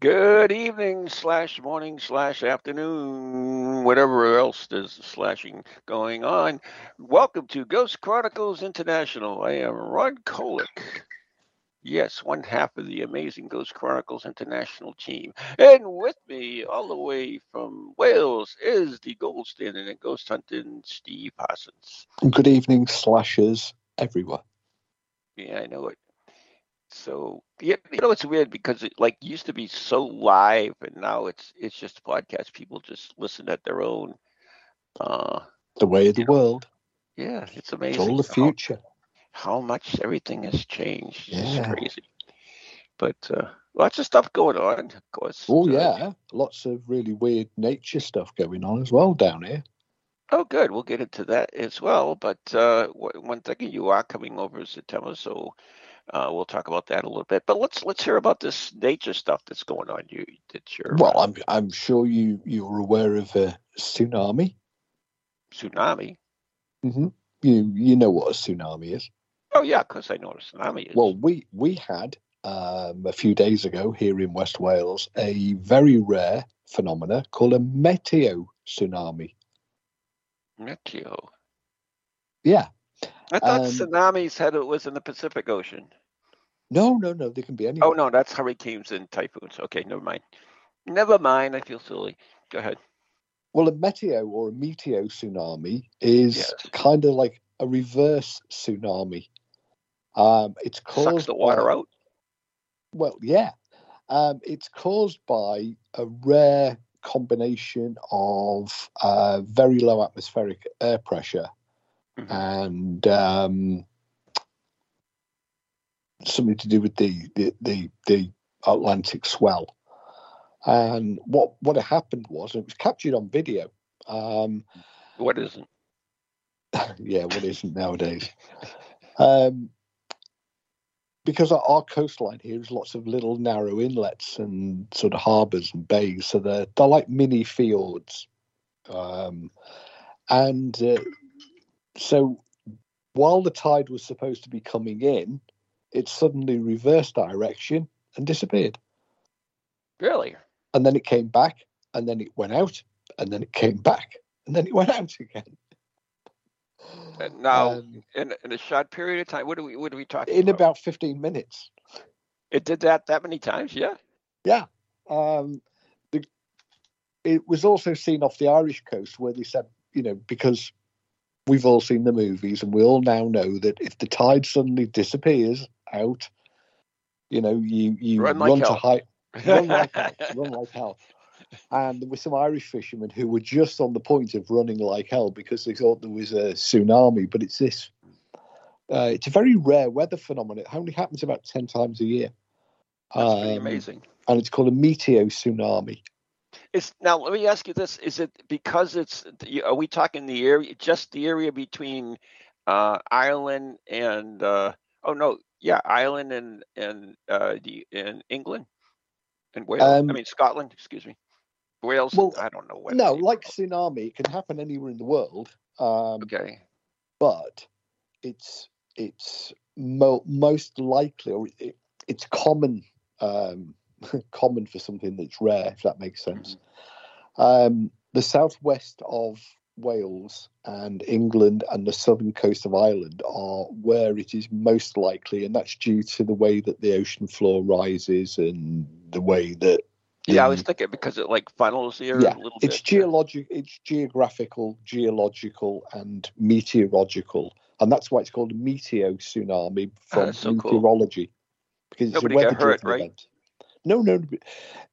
Good evening, slash morning, slash afternoon, whatever else there's slashing going on. Welcome to Ghost Chronicles International. I am Ron Kolick. Yes, one half of the amazing Ghost Chronicles International team. And with me, all the way from Wales, is the gold standard in ghost hunting, Steve Parsons. Good evening, slashers everywhere. Yeah, I know it. So yeah, you know it's weird because it like used to be so live, and now it's it's just a podcast. People just listen at their own. Uh, The way of the world. yeah, it's It's amazing. all the how- future. How, much everything has changed. It's crazy. But uh, lots of stuff going on, of course. Oh Uh, yeah, lots of really weird nature stuff going on as well down here. Oh, good. We'll get into that as well. But uh, w- one thing you are coming over in September, so uh, we'll talk about that a little bit. But let's let's hear about this nature stuff that's going on. You that you're Well, uh, I'm I'm sure you you're aware of a tsunami. tsunami. Mm-hmm. You you know what a tsunami is. Oh yeah, because I know what a tsunami is. Well, we we had um, a few days ago here in West Wales a very rare phenomena called a meteo tsunami. Meteo. Yeah. I thought Um, tsunamis had it was in the Pacific Ocean. No, no, no. They can be anywhere. Oh no, that's hurricanes and typhoons. Okay, never mind. Never mind. I feel silly. Go ahead. Well, a meteo or a meteo tsunami is Yes. kind of like a reverse tsunami. Um, it's caused Sucks the water by- out. Well, yeah, um, it's caused by a rare combination of uh, very low atmospheric air pressure Mhm. and um, something to do with the the, the, the Atlantic swell. And what what had happened was it was captured on video. Um, What isn't? yeah, what isn't nowadays? Um, because our, our coastline here is lots of little narrow inlets and sort of harbours and bays, so they're they're like mini fjords. Um, and uh, so, while the tide was supposed to be coming in, it suddenly reversed direction and disappeared. Really? And then it came back, and then it went out, and then it came back, and then it went out again. And now, Um, in in a short period of time, what are we what are we talking about? in about? about 15 minutes. It did that that many times? Yeah. Yeah. Um, the, it was also seen off the Irish coast where they said, you know, because we've all seen the movies and we all now know that if the tide suddenly disappears out, you know, you, you Run run, to high, run like hell, run like hell. And there were some Irish fishermen who were just on the point of running like hell because they thought there was a tsunami. But it's this, uh, it's a very rare weather phenomenon. It only happens about 10 times a year. That's Um, amazing. And it's called a meteo tsunami. Is now let me ask you this: Is it because it's? Are we talking the area, just the area between uh, Ireland and? Uh, oh no, yeah, Ireland and and uh, the and England and Wales. I Um, mean Scotland. Excuse me. Wales. well, I don't know what. No, like tsunami, it can happen anywhere in the world, um, Okay. but it's it's mo- most likely, or it, it's common, um, common for something that's rare, if that makes sense. Um, the southwest of Wales and England and the southern coast of Ireland are where it is most likely, and that's due to the way that the ocean floor rises and the way that Yeah, I was thinking because it like funnels here Yeah, a little it's bit. geologic it's geographical geological and meteorological and that's why it's called a meteo tsunami ah, from that's so cool. meteorology because Nobody it's a got hurt, right? event. No no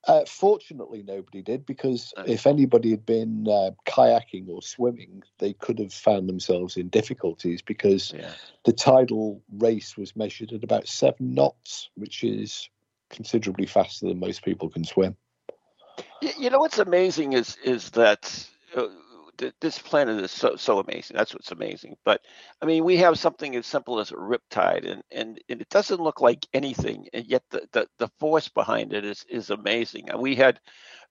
uh, fortunately nobody did because Uh. if anybody had been uh, kayaking or swimming they could have found themselves in difficulties because Yeah. the tidal race was measured at about seven knots which is considerably faster than most people can swim. You know what's amazing is is that uh, this planet is so so amazing. That's what's amazing. But I mean, we have something as simple as a riptide, and and, and it doesn't look like anything, and yet the, the the force behind it is is amazing. And we had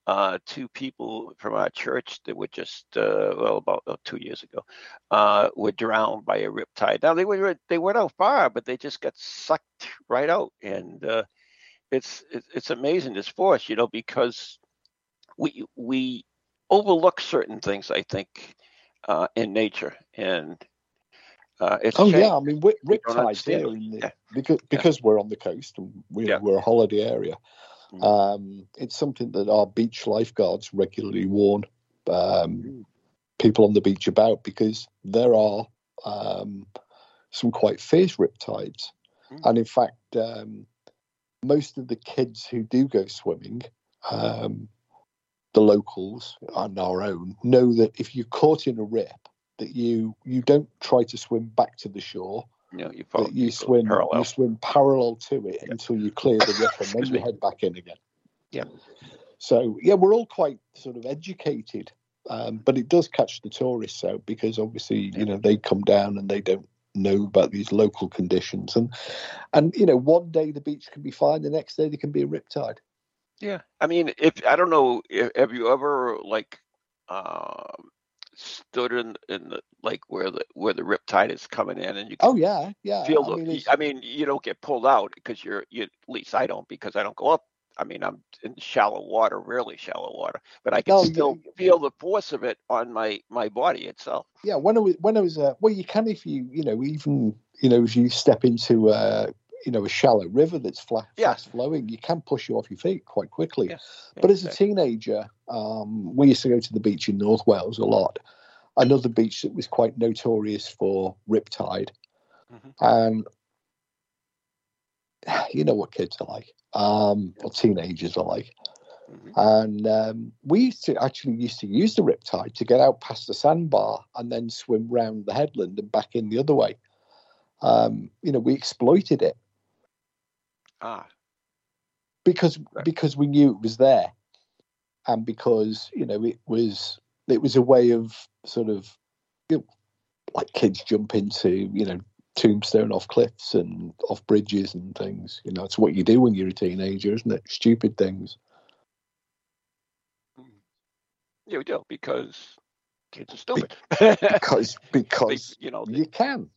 uh, two people from our church that were just uh, well about uh, two years ago uh, were drowned by a riptide. Now they were they weren't out far, but they just got sucked right out, and uh, it's it's amazing this force, you know, because we we overlook certain things. I think uh, in nature, and uh, it's oh yeah, I mean riptides here the, yeah. because because yeah. we're on the coast and we're, yeah. we're a holiday area. Mm. Um, it's something that our beach lifeguards regularly warn um, mm. people on the beach about because there are um, some quite fierce riptides, mm. and in fact, um, most of the kids who do go swimming, um, the locals and our own, know that if you're caught in a rip, that you you don't try to swim back to the shore. No, you, follow, you, you swim parallel. you swim parallel to it until you clear the rip, and then you head back in again. Yeah. So yeah, we're all quite sort of educated, um, but it does catch the tourists out because obviously yeah. you know they come down and they don't know about these local conditions and and you know one day the beach can be fine the next day there can be a riptide yeah. I mean if i don't know if, have you ever like um stood in in the like where the where the riptide is coming in and you oh yeah yeah feel I the mean, I mean you don't get pulled out because you're you at least I don't because I don't go up. I mean, I'm in shallow water, really shallow water, but I can no, still you, feel the force of it on my my body itself. Yeah, when I was when I was uh, well, you can if you you know even you know if you step into uh, you know a shallow river that's flat, yeah. fast flowing, you can push you off your feet quite quickly. Yeah. but as a teenager, um, we used to go to the beach in North Wales a lot. Another beach that was quite notorious for riptide, mm-hmm. and you know what kids are like um, or teenagers alike. Mm-hmm. And um, we used to actually used to use the riptide to get out past the sandbar and then swim round the headland and back in the other way. Um, you know, we exploited it. Ah. Because right. because we knew it was there, and because you know it was it was a way of sort of you know, like kids jump into you know tombstone off cliffs and off bridges and things. You know, it's what you do when you're a teenager, isn't it? Stupid things. Yeah, we do because kids are stupid. because because they, you know they, you can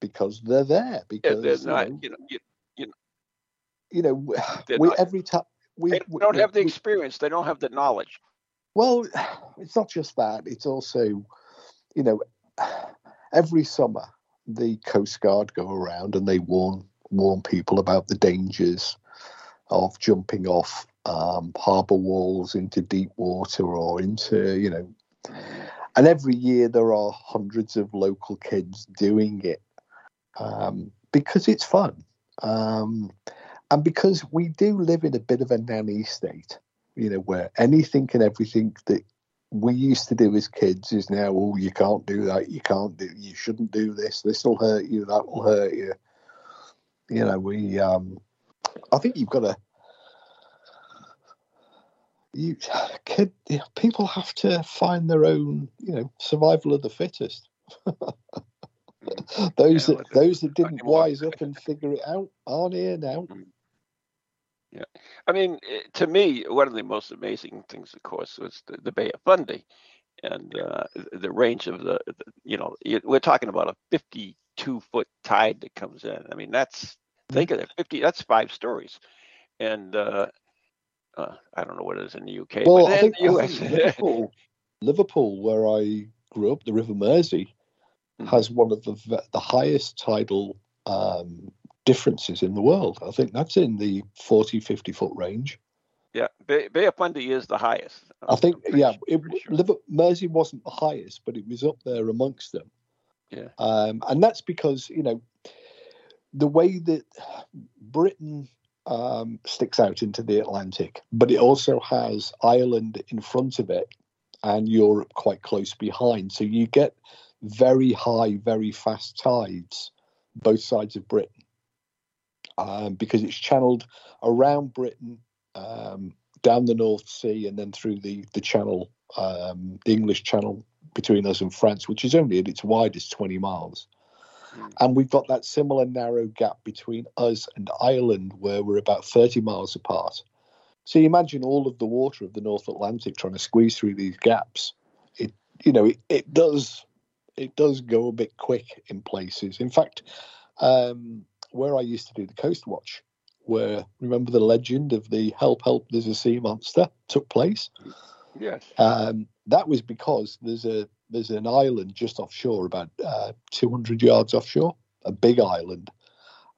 because they're there because yeah, they're not, you know, you, you know, you know we not, every time we they don't we, have the experience. They don't have the knowledge. Well it's not just that. It's also you know every summer the Coast Guard go around and they warn warn people about the dangers of jumping off um, harbour walls into deep water or into you know. And every year there are hundreds of local kids doing it um, because it's fun, um, and because we do live in a bit of a nanny state, you know, where anything and everything that we used to do as kids is now, oh, you can't do that, you can't do, you shouldn't do this, this will hurt you, that will hurt you. You know, we, um, I think you've got to, you, kid, people have to find their own, you know, survival of the fittest. those yeah, that those that didn't wise up and figure it out aren't here now. Yeah, I mean, eh, to me, one of the most amazing things, of course, was the, the Bay of Fundy, and uh, the range of the, the, you know, we're talking about a 52 foot tide that comes in. I mean, that's think of that 50. That's five stories, and uh, uh, I don't know what it is in the UK, well, but I think, the US, think Liverpool, Liverpool, where I grew up, the River Mersey, mm-hmm. has one of the the highest tidal um, differences in the world. I think that's in the 40, 50 foot range. Yeah, Bay, Bay of Fundy is the highest. I'm, i think, yeah, it, sure. Mersey wasn't the highest, but it was up there amongst them. Yeah. Um, and that's because, you know, the way that Britain um, sticks out into the Atlantic, but it also has Ireland in front of it and Europe quite close behind. So you get very high, very fast tides both sides of Britain. Um, because it's channeled around Britain, um, down the North Sea, and then through the the channel, um, the English Channel between us and France, which is only at its widest 20 miles. Mm. And we've got that similar narrow gap between us and Ireland, where we're about 30 miles apart. So you imagine all of the water of the North Atlantic trying to squeeze through these gaps. It, you know, it, it does, it does go a bit quick in places. In fact, um, where I used to do the Coast Watch, where remember the legend of the "Help, help, there's a sea monster" took place. Yes. Um, that was because there's a there's an island just offshore, about uh, 200 yards offshore, a big island,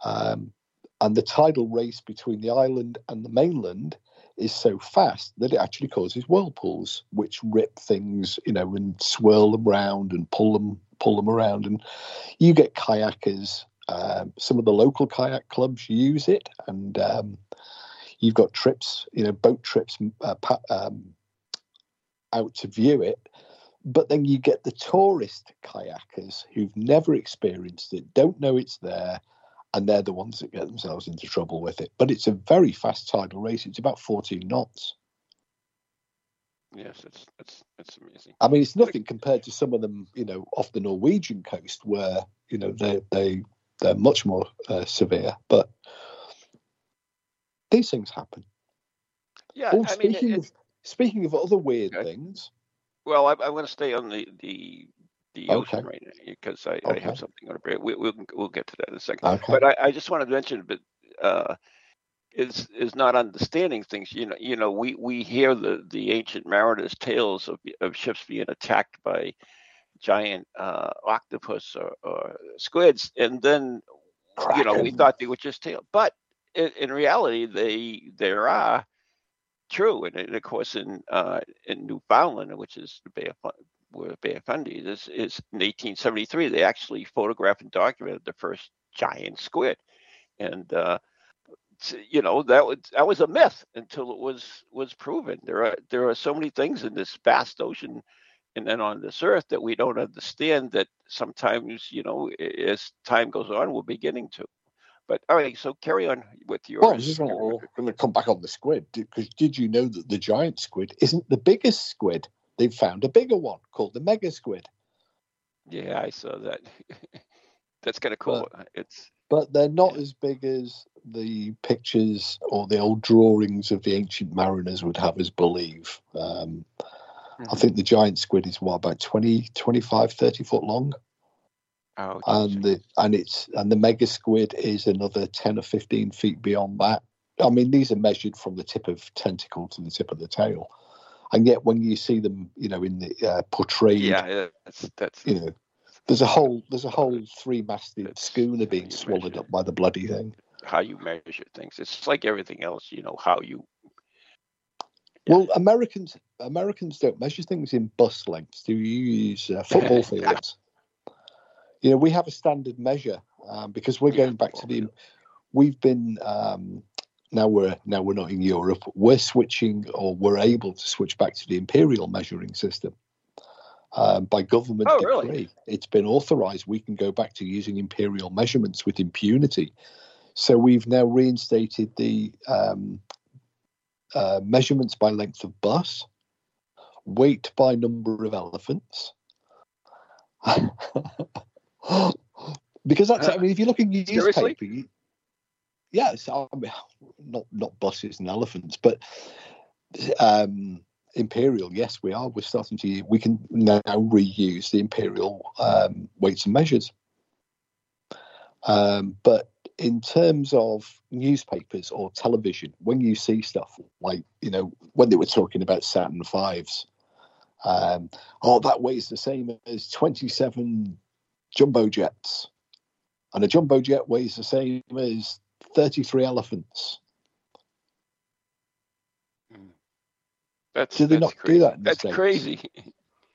um, and the tidal race between the island and the mainland is so fast that it actually causes whirlpools, which rip things, you know, and swirl them around and pull them pull them around, and you get kayakers. Um, some of the local kayak clubs use it, and um, you've got trips, you know, boat trips uh, pa- um, out to view it. But then you get the tourist kayakers who've never experienced it, don't know it's there, and they're the ones that get themselves into trouble with it. But it's a very fast tidal race. It's about 14 knots. Yes, it's it's it's amazing. I mean, it's nothing compared to some of them, you know, off the Norwegian coast where you know they they they're much more uh, severe. But these things happen. Yeah, Oh, I mean, speaking it, of speaking of other weird Okay. things, well, I, I'm going to stay on the the the Okay. ocean right now because I, I have something on a break. We, we'll we'll get to that in a second. okay, But I, I just wanted to mention, but uh, is is not understanding things. You know, you know, we we hear the the ancient mariners' tales of of ships being attacked by giant uh, octopus or, or squids, and then you know we thought they were just tail, but in, in reality they there are true, and, and of course in uh, in Newfoundland, which is the Bay of where Bay of Fundy is, is in 1873 they actually photographed and documented the first giant squid, and uh, you know that was that was a myth until it was was proven. There are there are so many things in this vast ocean and then on this earth that we don't understand that sometimes you know as time goes on we're beginning to but all right so carry on with your Well, I was just going to come back on the squid because did you know that the giant squid isn't the biggest squid? They've found a bigger one called the mega squid, yeah i saw that that's kind of cool it's but they're not Yeah. as big as the pictures or the old drawings of the ancient mariners would have us believe. Um, I think the giant squid is what about 20, 25, 30 foot long, oh, and the and it's and the mega squid is another ten or fifteen feet beyond that. I mean, these are measured from the tip of tentacle to the tip of the tail, and yet when you see them, you know, in the uh, portrayed, yeah yeah, that's that's you know, there's a whole there's a whole three-masted That's schooner being swallowed measure. up by the bloody thing. how you measure things it's like everything else you know how you. Well, Americans Americans don't measure things in bus lengths. Do you use uh, football fields? You know, we have a standard measure um, because we're going back to the. We've been um, now we're now we're not in Europe. We're switching, or we're able to switch back to the imperial measuring system um, by government Oh, decree. really? It's been authorised. We can go back to using imperial measurements with impunity. So we've now reinstated the um, uh, measurements by length of bus, weight by number of elephants. because that's, I mean, if you look in Seriously? newspaper, you, yes, I mean, not not buses and elephants, but um, imperial. Yes, we are. We're starting to. We can now reuse the imperial um, weights and measures. Um, but in terms of newspapers or television, when you see stuff like, you know, when they were talking about Saturn Fives, um, oh, that weighs the same as 27 jumbo jets. And a jumbo jet weighs the same as 33 elephants. that's Do they that's not do crazy. that in the that's States? crazy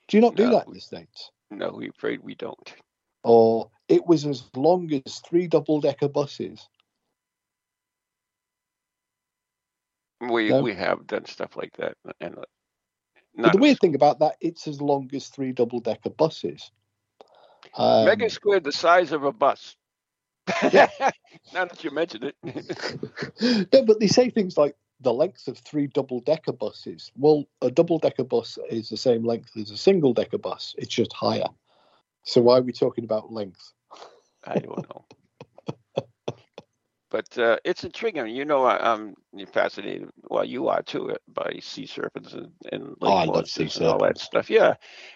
Do you not do No. that in the States? no we're afraid we don't Or it was as long as three double decker buses. we No. we have done stuff like that and But the as- weird thing about that, it's as long as three double decker buses. Um, mega squid the size of a bus now that you mention it. no, but they say things like the length of three double decker buses. Well, a double decker bus is the same length as a single decker bus, it's just higher. So why are we talking about length? I don't know. but uh, it's intriguing. You know, I, am fascinated. Well, you are too, uh, by sea serpents and, and oh, I love sea and all that stuff. Yeah,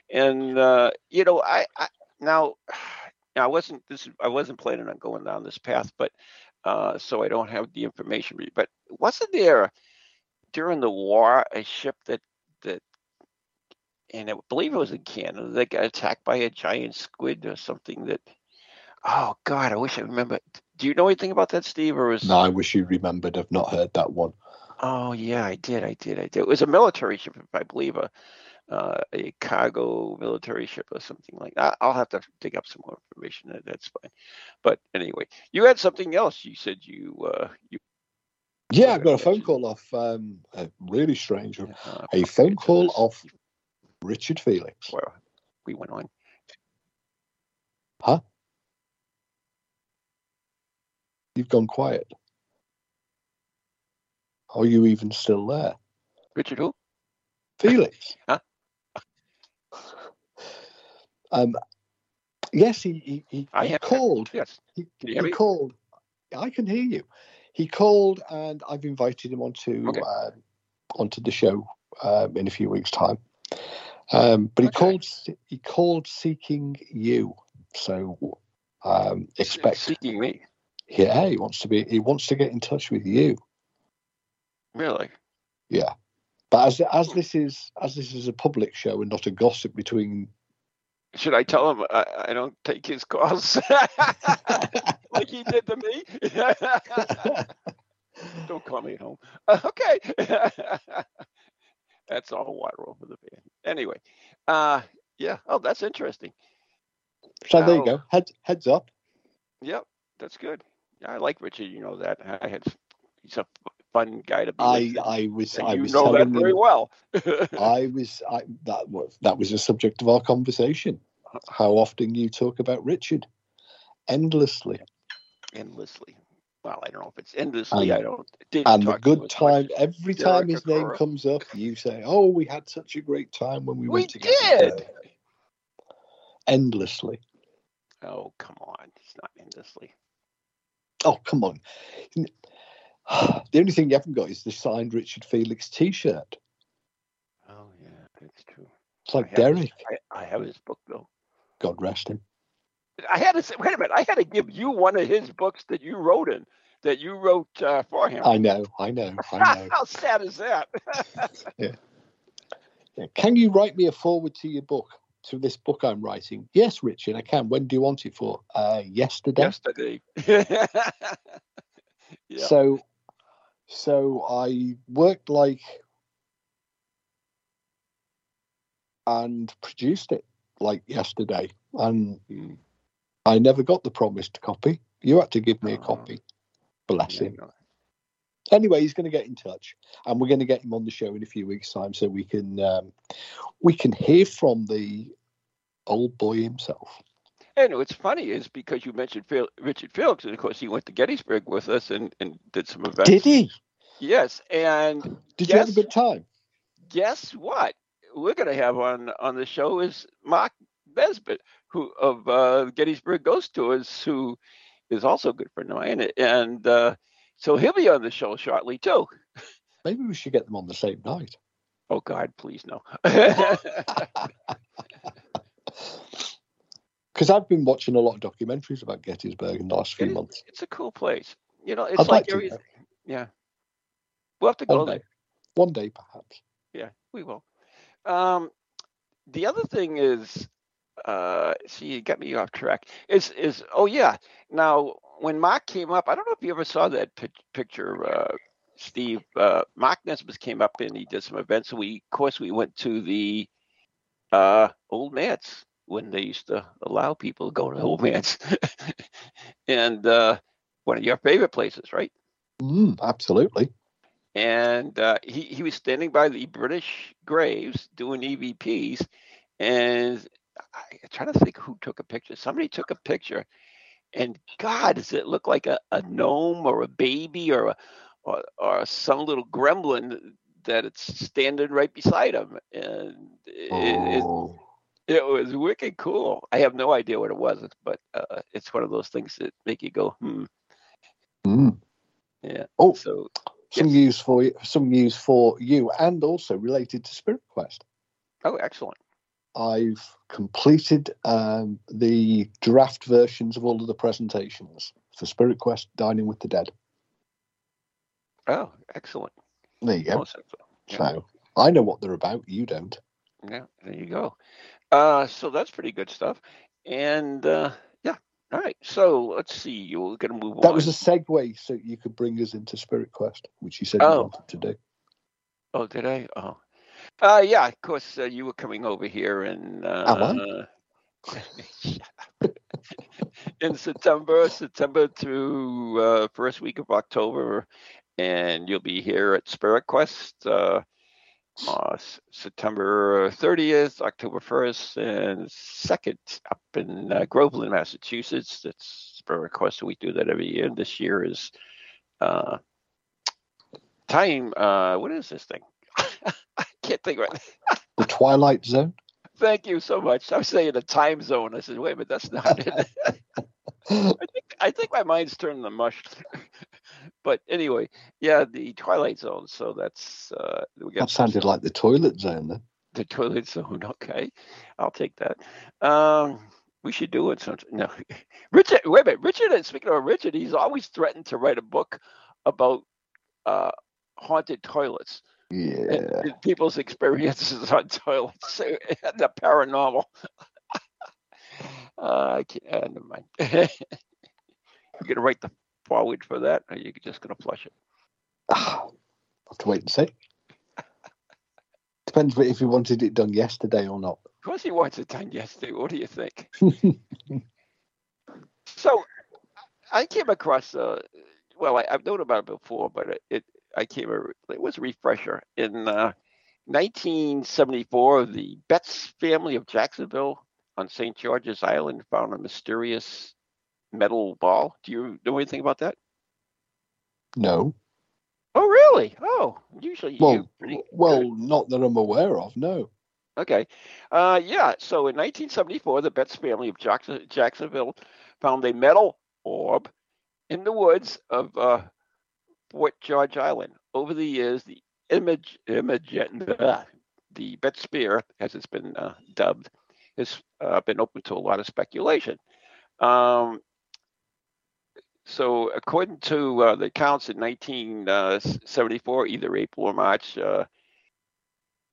and uh, you know, I, I now, now I wasn't this. I wasn't planning on going down this path, but uh, so I don't have the information. But wasn't there during the war a ship that that, and I believe it was in Canada that got attacked by a giant squid or something that. Oh God, I wish I remember. Do you know anything about that, Steve? Or was no? I wish you remembered. I've not heard that one. Oh yeah, I did. I did. I did. It was a military ship, I believe, a uh, a cargo military ship or something like that. I'll have to dig up some more information. That's fine. But anyway, you had something else. You said you uh, you. Yeah, I got a phone call off. Um, a really strange. Uh, a phone call off Richard Felix. Well, we went on. Huh? You've gone quiet. Are you even still there? Richard who? Felix. huh? Um, yes, he he, he, he called. Yes, he, he called. I can hear you. He called, and I've invited him onto okay. uh, onto the show um, in a few weeks' time. Um, but he okay. called. He called seeking you. So um, expect seeking me. Yeah, he wants to be. He wants to get in touch with you. Really? Yeah. But as as this is as this is a public show and not a gossip between should I tell him I, I don't take his calls like he did to me? don't call me at home. okay. That's all water over the pan. Anyway, uh, yeah. Oh, that's interesting. So there you go. Head, heads up. Yep, that's good. I like Richard. You know that. I had. He's a fun guy to be. I I was and I you was know that very him, well. I was I, that was that was a subject of our conversation. How often you talk about Richard? Endlessly. Endlessly. Well, I don't know if it's endlessly. And, I don't. And the good time. Every time his name comes up, you say, "Oh, we had such a great time when we, we went together." We did. Endlessly. Oh come on! It's not endlessly. Oh come on! The only thing you haven't got is the signed Richard Felix T-shirt. Oh yeah, that's true. It's like I Derek. His, I, I, have his book though. God rest him. I had to say, wait a minute. I had to give you one of his books that you wrote in, that you wrote uh, for him. I know, I know, I know. How sad is that? yeah. yeah. Can you write me a foreword to your book? To this book I'm writing? Yes, Richard, I can. When do you want it for? Uh, yesterday. Yesterday. yeah. So so I worked like and produced it like yesterday. And I never got the promised copy. You had to give me a copy. Bless him. Anyway, he's going to get in touch, and we're going to get him on the show in a few weeks' time, so we can um, we can hear from the old boy himself. And what's funny is because you mentioned Phil, Richard Felix, and of course he went to Gettysburg with us and, and did some events. Did he? Yes. And did guess, you have a good time? Guess what? We're going to have on on the show is Mark Nesbitt, who of uh, Gettysburg Ghost Tours, who is also a good friend of mine, and uh, so he'll be on the show shortly too. Maybe we should get them on the same night. Oh God, please no. because I've been watching a lot of documentaries about Gettysburg in the last few it, months. It's a cool place. You know, it's I'd like, like yeah. We'll have to go One day. One day, perhaps. Yeah, we will. Um, the other thing is, uh, see, you got me off track. Is is oh yeah. Now, when Mark came up, I don't know if you ever saw that picture, uh, Steve. Uh, Mark Nesbitt came up and he did some events. We, of course, we went to the uh, Old Mats when they used to allow people to go to old man's and uh, one of your favorite places, right? Mm, absolutely. And uh, he, he was standing by the British graves doing EVPs. And I, am trying to think who took a picture. Somebody took a picture and God, does it look like a, a gnome or a baby or a or, or some little gremlin that it's standing right beside him, and it, Oh. it, it was wicked cool. I have no idea what it was, but uh, it's one of those things that make you go, hmm. Mm. Yeah. Oh, So some yes. news for you. Some news for you, and also related to Spirit Quest. oh, excellent. I've completed um, the draft versions of all of the presentations for Spirit Quest Dining with the Dead. Oh, excellent. There you go. Excellent. Yeah. So I know what they're about. You don't. Yeah, there you go. Uh, so that's pretty good stuff. And uh, yeah, all right. So let's see. We're gonna move on. That was a segue so you could bring us into Spirit Quest, which you said Oh. you wanted to do. Oh, did I? Oh, uh, yeah. Of course, uh, you were coming over here in uh, in September, September to uh, first week of October, and you'll be here at Spirit Quest. Uh, uh, September 30th, October 1st, and 2nd up in uh, Groveland, Massachusetts. That's Spirit Quest. We do that every year. This year is uh, time. Uh, what is this thing? Can't think right. The Twilight Zone. Thank you so much. I was saying the time zone. I said, wait a minute, that's not it. I think I think my mind's turned to mush. but anyway, yeah, the Twilight Zone. So that's uh, we got That sounded like the toilet zone then. the toilet zone. Okay, I'll take that. Um, we should do it sometime. No, Richard. Wait a minute, Richard. And speaking of Richard, he's always threatened to write a book about uh, haunted toilets Yeah. people's experiences on toilets and the paranormal. uh, I can't. Uh, never mind. You're gonna write the foreword for that, or you're just gonna flush it? I'll have to wait and see. Depends if you wanted it done yesterday or not. Of course, he wants it done yesterday. What do you think? So I came across uh well I, I've known about it before, but it I came it was a refresher in uh, 1974. The Betts family of Jacksonville on St. George's Island found a mysterious metal ball. Do you know anything about that? no. Oh, really? Oh, usually Well, pretty well, not that I'm aware of. No. Okay. Uh, yeah. So in 1974, the Betts family of Jackson, Jacksonville found a metal orb in the woods of uh, Fort George Island. Over the years, the image, image uh, the Betts spear, as it's been uh, dubbed, has uh, been open to a lot of speculation. Um, so, according to uh, the accounts in 1974, either April or March, uh,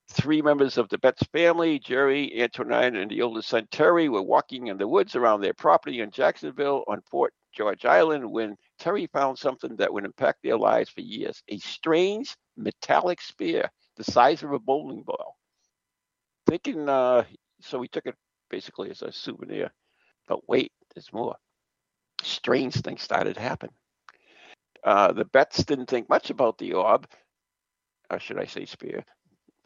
three members of the Betts family, Jerry, Antoinette, and the oldest son Terry, were walking in the woods around their property in Jacksonville on Fort George Island when Terry found something that would impact their lives for years a strange metallic spear the size of a bowling ball. Thinking, uh, so we took it basically as a souvenir. But wait, there's more. Strange things started to happen. Uh, the Betts didn't think much about the orb, or should I say spear,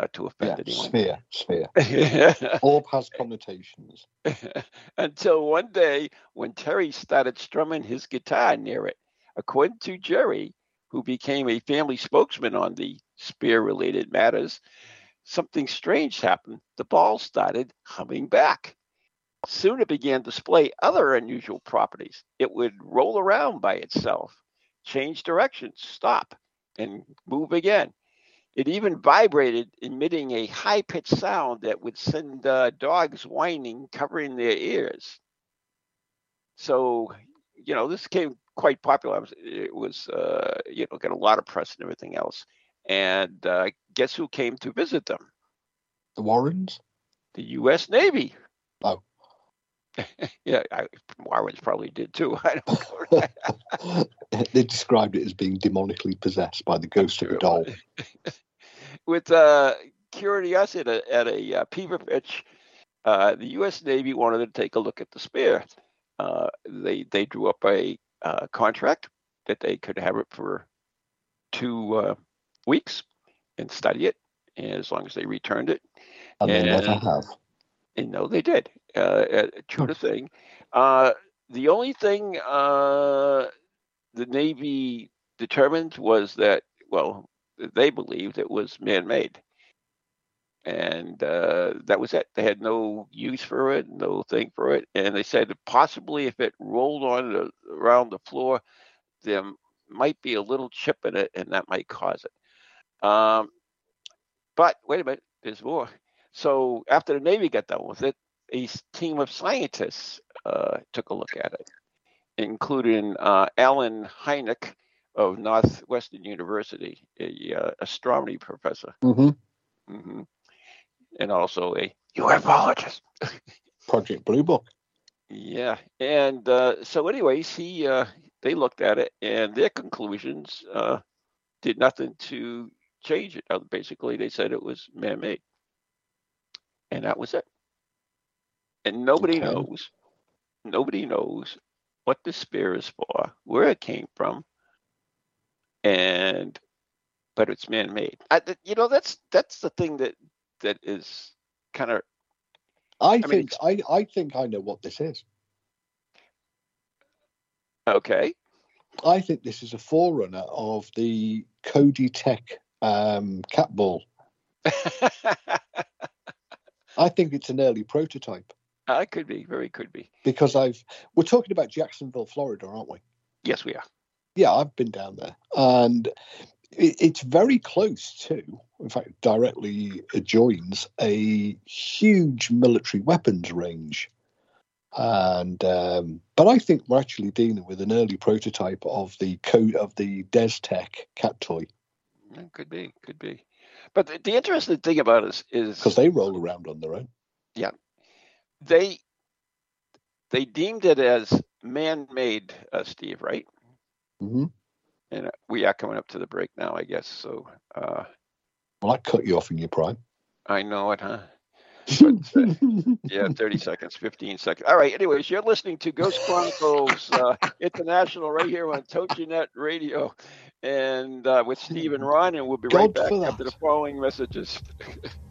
not to Yeah. offend Sphere. Sphere. anyone. Orb has connotations. Until one day when Terry started strumming his guitar near it. According to Jerry, who became a family spokesman on the spear related matters, something strange happened. The ball started humming back. Soon it began to display other unusual properties. It would roll around by itself, change direction, stop, and move again. It even vibrated, emitting a high pitched sound that would send uh, dogs whining, covering their ears. So, you know, this became quite popular. It was, uh, you know, got a lot of press and everything else. And uh, guess who came to visit them? The Warrens? The U.S. Navy. Oh. yeah, I, probably did too. I don't they described it as being demonically possessed by the ghost of a doll. With uh, curiosity at a, at a uh, Peaver pitch, uh, the U.S. Navy wanted to take a look at the spear. Uh, they they drew up a uh, contract that they could have it for two uh, weeks and study it, as long as they returned it. And they never have. And no, they did. Uh, uh, true to thing. Uh, the only thing uh, the Navy determined was that, well, they believed it was man-made, and uh, that was it. They had no use for it, no thing for it, and they said that possibly if it rolled on the, around the floor, there might be a little chip in it, and that might cause it. Um, but wait a minute, there's more. So after the Navy got done with it, a team of scientists uh, took a look at it, including uh, Allen Hynek of Northwestern University, a uh, astronomy professor, Mm-hmm. hmm and also a ufologist. Project Blue Book. Yeah, and uh, so, anyways, he uh, they looked at it, and their conclusions uh, did nothing to change it. Basically, they said it was man-made, and that was it. And nobody Okay. knows, nobody knows what the spear is for, where it came from, and but it's man-made. I, you know, that's that's the thing that that is kind of I mean, think I, I think I know what this is. okay. I think this is a forerunner of the Cody Tech um, cat ball. I think it's an early prototype I could be, very could be. because I've we're talking about Jacksonville, Florida, aren't we? Yes, we are. Yeah, I've been down there, and it, it's very close to, in fact, directly adjoins a huge military weapons range. And um, but I think we're actually dealing with an early prototype of the code of the DesTech cat toy could be, could be. But the, the interesting thing about it is, because they roll around on their own. They they deemed it as man-made, uh, Steve, right? hmm And uh, we are coming up to the break now, I guess. So uh, Well, I cut you off in your prime. I know it, huh? But, uh, yeah, 30 seconds, 15 seconds. All right. Anyways, you're listening to Ghost Chronicles uh, International right here on TogiNet Radio and uh, with Steve and Ron, and we'll be right God back after the following messages.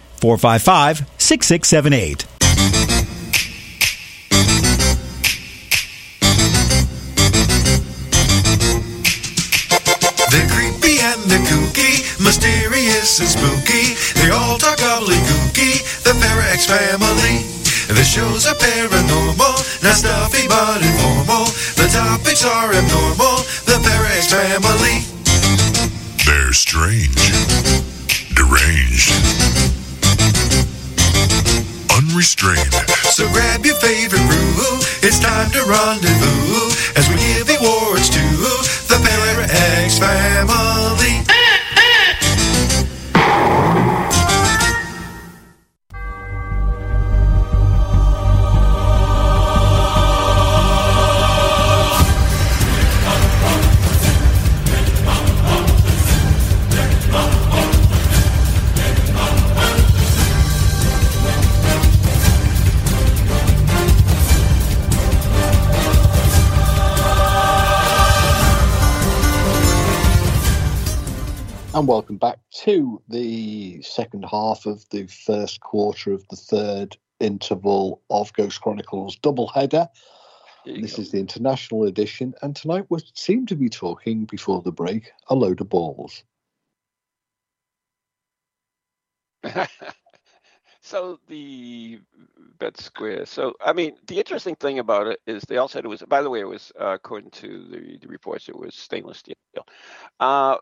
455 6678. They're creepy and they're kooky, mysterious and spooky. They all talk gobbledygooky, the Parax family. The shows are paranormal, not stuffy but informal. The topics are abnormal, the Parax family. They're strange, deranged, unrestrained. So grab your favorite brew, it's time to rendezvous as we give awards to to the second half of the first quarter of the third interval of Ghost Chronicles double header. This go. is the international edition, and tonight we seem to be talking before the break a load of balls. so the bed square. So I mean, the interesting thing about it is they all said it was. By the way, it was uh, according to the, the reports, it was stainless steel. Uh,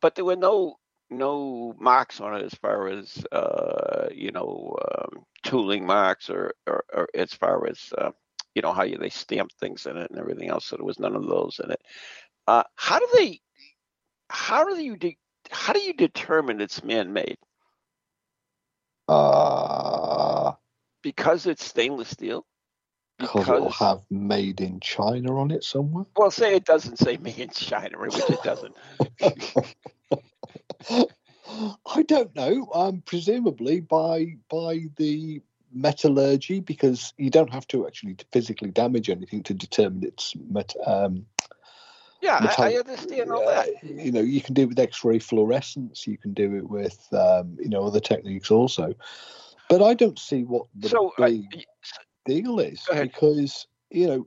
but there were no no marks on it as far as uh, you know um, tooling marks or, or, or as far as uh, you know how you, they stamp things in it and everything else. So there was none of those in it. Uh, how do they? How do you de- how do you determine it's man-made? Uh, Because it's stainless steel. Because it'll have made in China on it somewhere. well, say it doesn't say made in China, which it doesn't. I don't know. Um, presumably by by the metallurgy, because you don't have to actually physically damage anything to determine its met, um, Yeah, I, I understand all uh, that. you know, you can do it with X-ray fluorescence. You can do it with um, you know other techniques also. But I don't see what the So, uh, big y- deal is because you know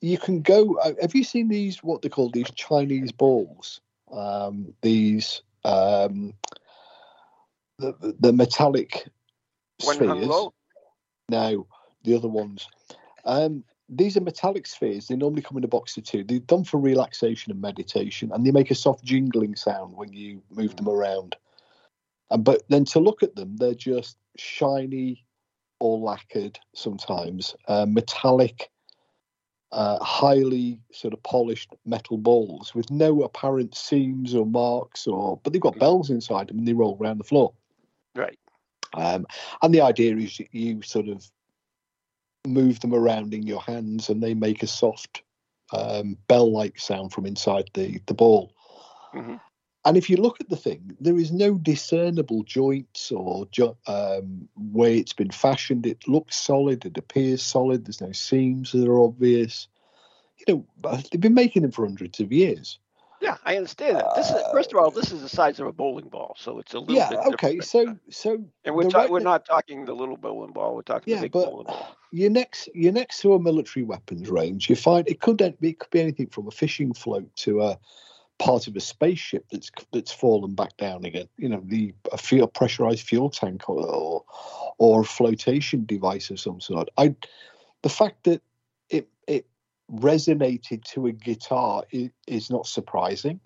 you can go. uh, Have you seen these what they call these Chinese balls? Um, these um, the the metallic when spheres. No, the other ones. Um, these are metallic spheres. They normally come in a box of two. They're done for relaxation and meditation, and they make a soft jingling sound when you move them around. And but then to look at them, they're just shiny or lacquered sometimes, uh, metallic, uh, highly sort of polished metal balls with no apparent seams or marks, or but they've got bells inside them and they roll around the floor. Right. Um, and the idea is that you sort of move them around in your hands and they make a soft um, bell like sound from inside the, the ball. Mhm. And if you look at the thing, there is no discernible joints or jo- um, way it's been fashioned. It looks solid, it appears solid, there's no seams that are obvious. You know, they've been making them for hundreds of years. Yeah, I understand that. This is first of all, this is the size of a bowling ball, so it's a little Yeah, bit okay. So, so and we're ta- we're not talking the little bowling ball. We're talking yeah, the big but bowling ball. you're next you're next to a military weapons range. You find it could it could be anything from a fishing float to a part of a spaceship that's that's fallen back down again. You know, the a fuel pressurized fuel tank or or, or a flotation device of some sort. I the fact that it it resonated to a guitar is, is not surprising.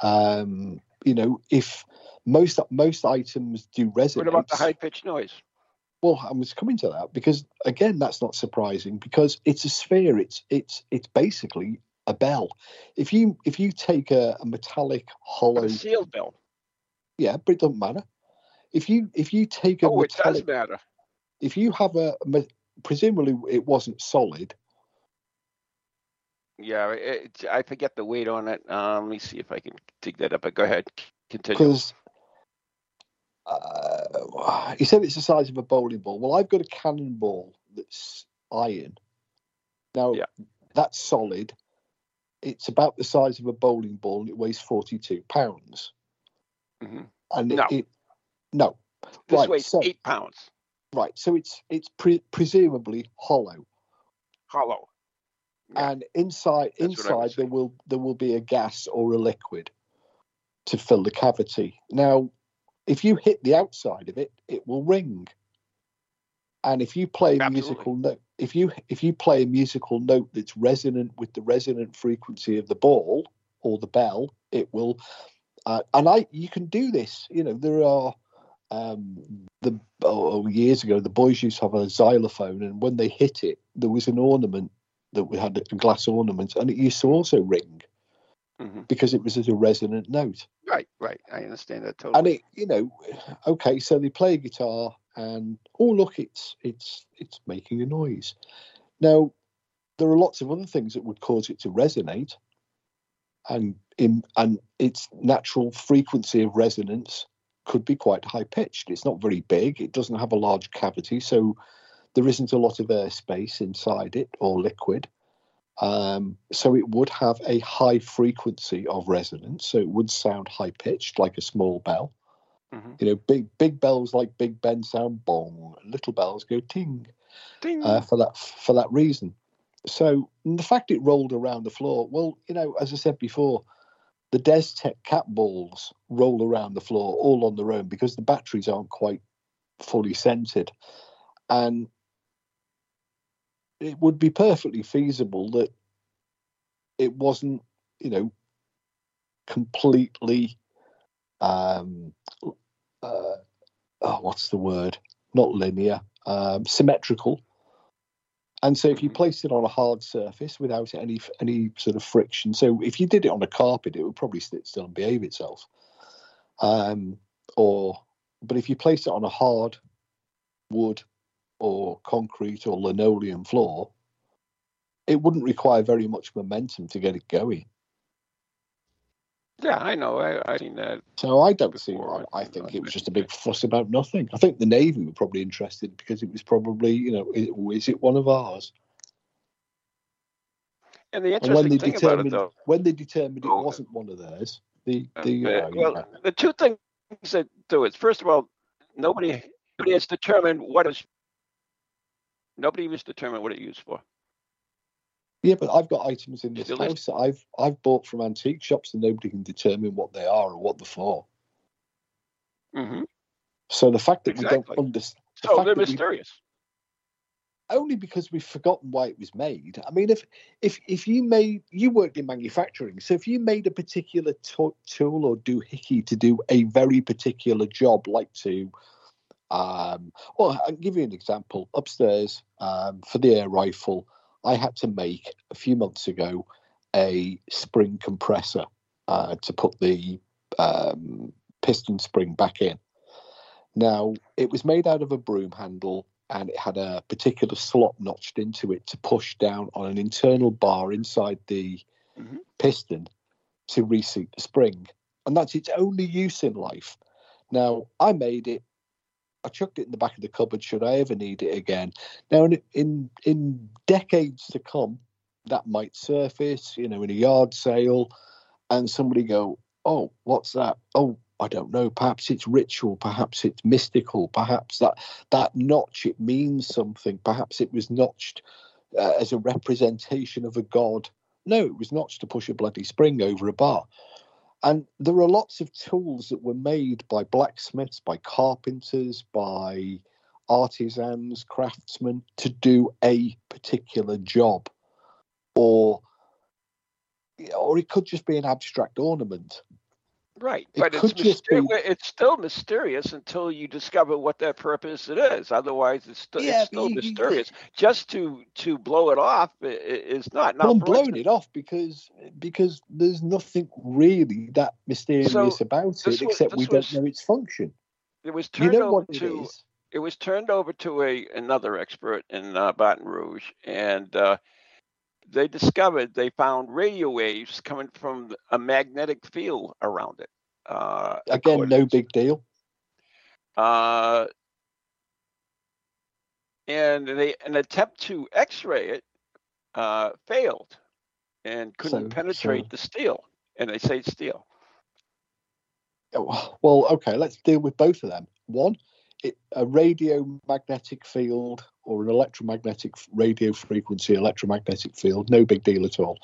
Um, you know, if most most items do resonate. What about the high pitched noise? Well, I was coming to that because again, that's not surprising because it's a sphere. It's it's it's basically a bell. If you if you take a, a metallic hollow, A sealed bell. yeah, but it doesn't matter. If you if you take a Oh, it does metallic, matter. if you have a, a presumably it wasn't solid. Yeah, it, I forget the weight on it. Um, let me see if I can dig that up. But go ahead, continue. because uh, he said it's the size of a bowling ball. Well, I've got a cannonball that's iron. Now, Yeah. that's solid. It's about the size of a bowling ball and it weighs 42 pounds. Mhm. And No. it, it no, This right, weighs so- eight pounds, right. So it's it's pre- presumably hollow, hollow. Yeah, and inside That's what I would inside there will there will be a gas or a liquid to fill the cavity. Now, if you hit the outside of it, it will ring. And if you play a musical note, if you if you play a musical note that's resonant with the resonant frequency of the ball or the bell, it will. Uh, and I, you can do this. You know, there are um, the oh, years ago the boys used to have a xylophone, and when they hit it, there was an ornament that we had a glass ornament, and it used to also ring Mhm. because it was at a resonant note. Right, right. I understand that totally. And it, you know, okay, so they play a guitar, and oh look, it's it's it's making a noise. Now, there are lots of other things that would cause it to resonate, and in and its natural frequency of resonance could be quite high pitched. It's not very big. It doesn't have a large cavity, so there isn't a lot of air space inside it or liquid. Um, so it would have a high frequency of resonance. So it would sound high pitched like a small bell. Mhm. You know, big big bells like Big Ben sound bong. Little bells go ting Ding. uh, for that for that reason. So the fact it rolled around the floor, well, you know, as I said before, the Destech cat balls roll around the floor all on their own because the batteries aren't quite fully centered, and it would be perfectly feasible that it wasn't, you know, completely. Um, uh, oh, what's the word? Not linear, um, symmetrical. And so, if you place it on a hard surface without any any sort of friction, so if you did it on a carpet, it would probably sit still and behave itself. Um, or, but if you place it on a hard wood or concrete or linoleum floor, it wouldn't require very much momentum to get it going. Yeah, I know. I I seen that. So I don't see why. I think it was just a big fuss about nothing. I think the Navy were probably interested because it was probably, you know, is, is it one of ours? And the And when they interesting thing about it, determined though, when they determined it Oh. wasn't one of theirs, the Uh, the uh, well, the two things that do it. First of all, nobody nobody has determined what is. Nobody was determined what it used for. Yeah, but I've got items in this house that I've I've bought from antique shops and nobody can determine what they are or what they're for. hmm So the fact that we don't understand The they're we- mysterious. only because we've forgotten why it was made. I mean, if if if you made you worked in manufacturing, so if you made a particular to- tool or doohickey to do a very particular job, like to, um, well, I'll give you an example. Upstairs, um, for the air rifle, I had to make a few months ago a spring compressor uh, to put the um, piston spring back in. Now, it was made out of a broom handle and it had a particular slot notched into it to push down on an internal bar inside the Mhm. piston to reseat the spring. And that's its only use in life. Now, I made it. I chucked it in the back of the cupboard should I ever need it again. Now, in in, in decades to come, that might surface, you know, in a yard sale, and somebody go, "Oh, what's that? Oh, I don't know. Perhaps it's ritual. Perhaps it's mystical. Perhaps that that notch it means something. Perhaps it was notched uh, as a representation of a god. No, it was notched to push a bloody spring over a bar. And there are lots of tools that were made by blacksmiths, by carpenters, by artisans, craftsmen to do a particular job, or or it could just be an abstract ornament. Right, It but it's myster- be- it's still mysterious until you discover what that purpose it is. Otherwise, it's, st- Yeah, it's still you- you- mysterious. Just to to blow it off is not. Well, I'm blowing it off because because there's nothing really that mysterious So, about it was- except we this don't know its function. It was You turned know over what it to it was turned over to a another expert in uh, Baton Rouge, and uh, they discovered they found radio waves coming from a magnetic field around it. Uh, Again, according- no big deal. Uh, and they an attempt to X-ray it uh, failed and couldn't So- penetrate so- the steel, and they say steel. Oh, Well, okay, let's deal with both of them. One, it, a radio magnetic field or an electromagnetic radio frequency electromagnetic field, no big deal at all,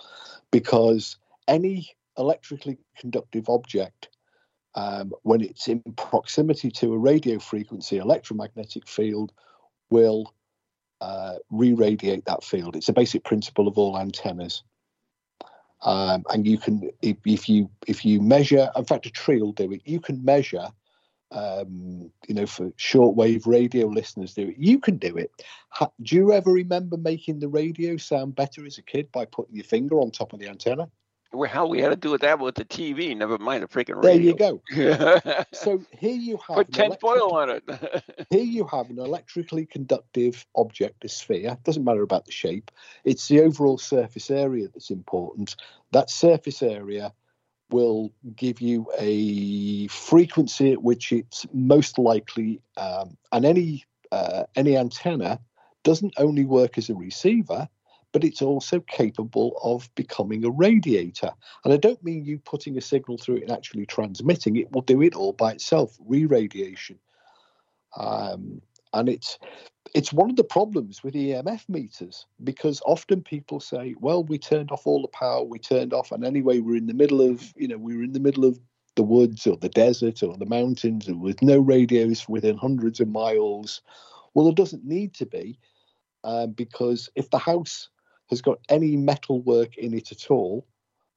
because any electrically conductive object, um, when it's in proximity to a radio frequency electromagnetic field, will uh, re-radiate that field. It's a basic principle of all antennas. Um, and you can, if, if you if you measure, in fact, a tree will do it. You can measure, um, you know, for shortwave radio listeners do it. You can do it. Ha, do you ever remember making the radio sound better as a kid by putting your finger on top of the antenna? Well, hell, we had to do it that with the TV. Never mind the freaking radio. There you go. So here you have Put tin foil on it. Here you have an electrically conductive object, a sphere. Doesn't matter about the shape. It's the overall surface area that's important. That surface area will give you a frequency at which it's most likely, um, and any uh, any antenna doesn't only work as a receiver, but it's also capable of becoming a radiator. And I don't mean you putting a signal through it and actually transmitting. It will do it all by itself, re-radiation. Um, and it's it's one of the problems with EMF meters because often people say, "Well, we turned off all the power, we turned off, and anyway, we're in the middle of you know we're in the middle of the woods or the desert or the mountains and with no radios within hundreds of miles. Well, there doesn't need to be um, because if the house has got any metal work in it at all,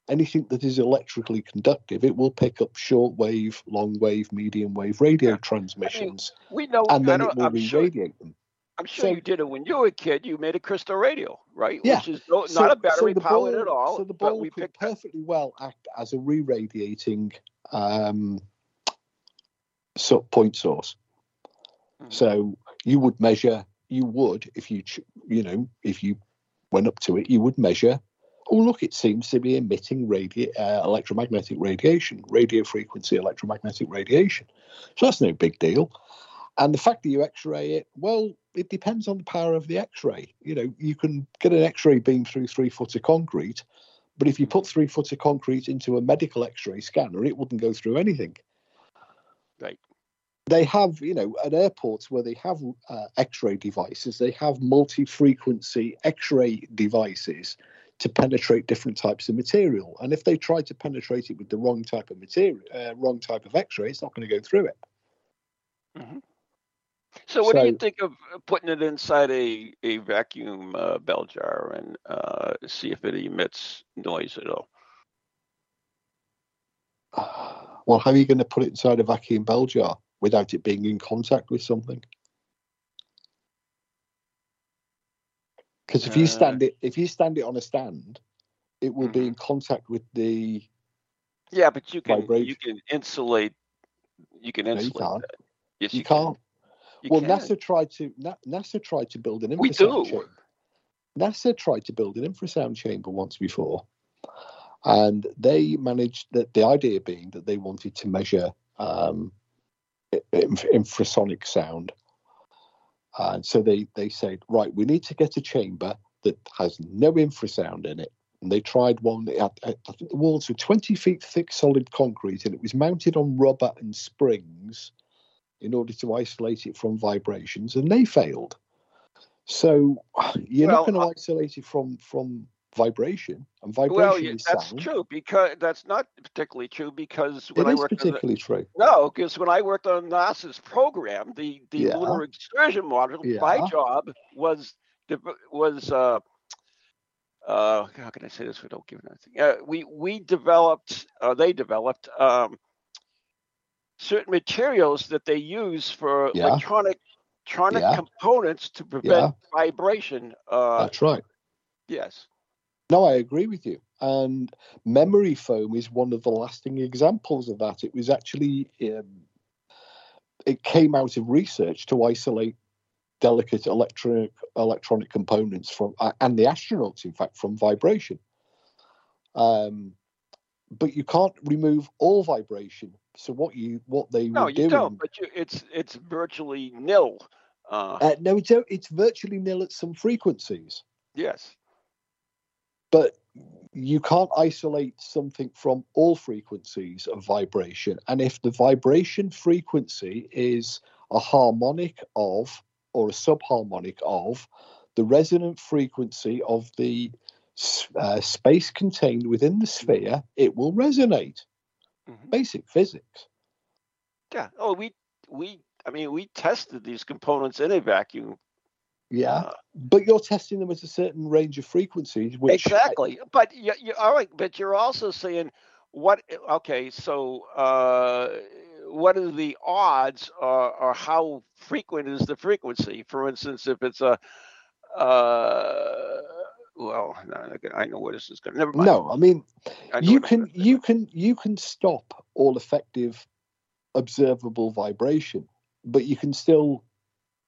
anything that is electrically conductive, it will pick up short wave, long wave, medium wave radio transmissions, We know. and then it will I'm re-radiate them. I'm sure So- you did it when you were a kid. You made a crystal radio, right? Yeah. Which is no, So- not a battery the powered at all. So the ball we could perfectly well act as a re-radiating um, so point source. Mhm. So you would measure. You would, if you you know, if you went up to it, you would measure. Oh, look! It seems to be emitting radi- uh, electromagnetic radiation, radio frequency electromagnetic radiation. So that's no big deal. And the fact that you X-ray it, well, it depends on the power of the X-ray. You know, you can get an X-ray beam through three foot of concrete, but if you put three foot of concrete into a medical X-ray scanner, it wouldn't go through anything. Right. They have, you know, at airports where they have uh, X-ray devices, they have multi-frequency X-ray devices to penetrate different types of material. And if they try to penetrate it with the wrong type of material, uh, wrong type of X-ray, it's not going to go through it. So, what do you think of putting it inside a, a vacuum uh, bell jar and uh, see if it emits noise at all? Well, how are you going to put it inside a vacuum bell jar without it being in contact with something? Because if you stand it, if you stand it on a stand, it will Mhm. be in contact with the. Yeah, but you can you can insulate. You can No, you insulate. can't. that. Yes, You, you, can. can't. You well, can. NASA tried to. Na- NASA tried to build an infrasound We do. chamber. NASA tried to build an infrasound chamber once before, and they managed that. The idea being that they wanted to measure um, inf- infrasonic sound, and so they they said, right, we need to get a chamber that has no infrasound in it. And they tried one. Had, I think the walls were 20 feet thick solid concrete, and it was mounted on rubber and springs in order to isolate it from vibrations, and they failed. So you're Well, not going to uh, isolate it from from vibration, and vibration well, yeah, is that's sound. true because that's not particularly true because It when I is worked on the, particularly true. no, because when I worked on NASA's program, the the Yeah. lunar excursion module, my job was was uh, uh, how can I say this without giving anything? Uh, we we developed, uh, they developed um, certain materials that they use for Yeah. electronic electronic Yeah. components to prevent vibration. Uh, That's right. yes. No, I agree with you. And memory foam is one of the lasting examples of that. It was actually, um, it came out of research to isolate delicate electronic electronic components from, uh, and the astronauts, in fact, from vibration. Um, but you can't remove all vibration. So what you what they No, you doing? don't. But you, it's it's virtually nil. Uh, Uh, no, it's, it's virtually nil at some frequencies. yes. But you can't isolate something from all frequencies of vibration. And if the vibration frequency is a harmonic of or a subharmonic of the resonant frequency of the uh, space contained within the sphere, it will resonate. Mhm. Basic physics. Yeah. Oh, we we. I mean, we tested these components in a vacuum. Yeah. Uh, But you're testing them at a certain range of frequencies, which exactly. But you, you all right. But you're also saying what? Okay. So, uh, what are the odds, or, or how frequent is the frequency? For instance, if it's a uh, well, no, I know where this is going. Never mind. no, I mean I you can you can you can stop all effective observable vibration but you can still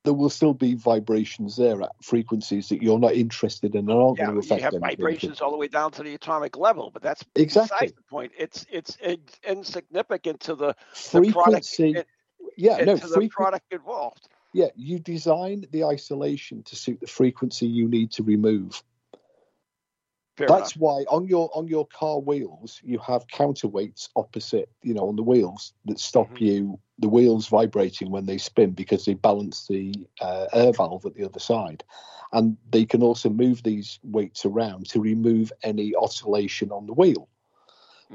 there will still be vibrations there at frequencies that you're not interested in and aren't Yeah, going to affect you have anything. vibrations all the way down to the atomic level, but that's Exactly. the point. It's it's in- insignificant to the, the product. frequency it- yeah no to the frequ- product involved. yeah you design the isolation to suit the frequency you need to remove Fair that's enough. why on your on your car wheels you have counterweights opposite you know on the wheels that stop Mhm. you the wheels vibrating when they spin because they balance the uh, air valve at the other side and they can also move these weights around to remove any oscillation on the wheel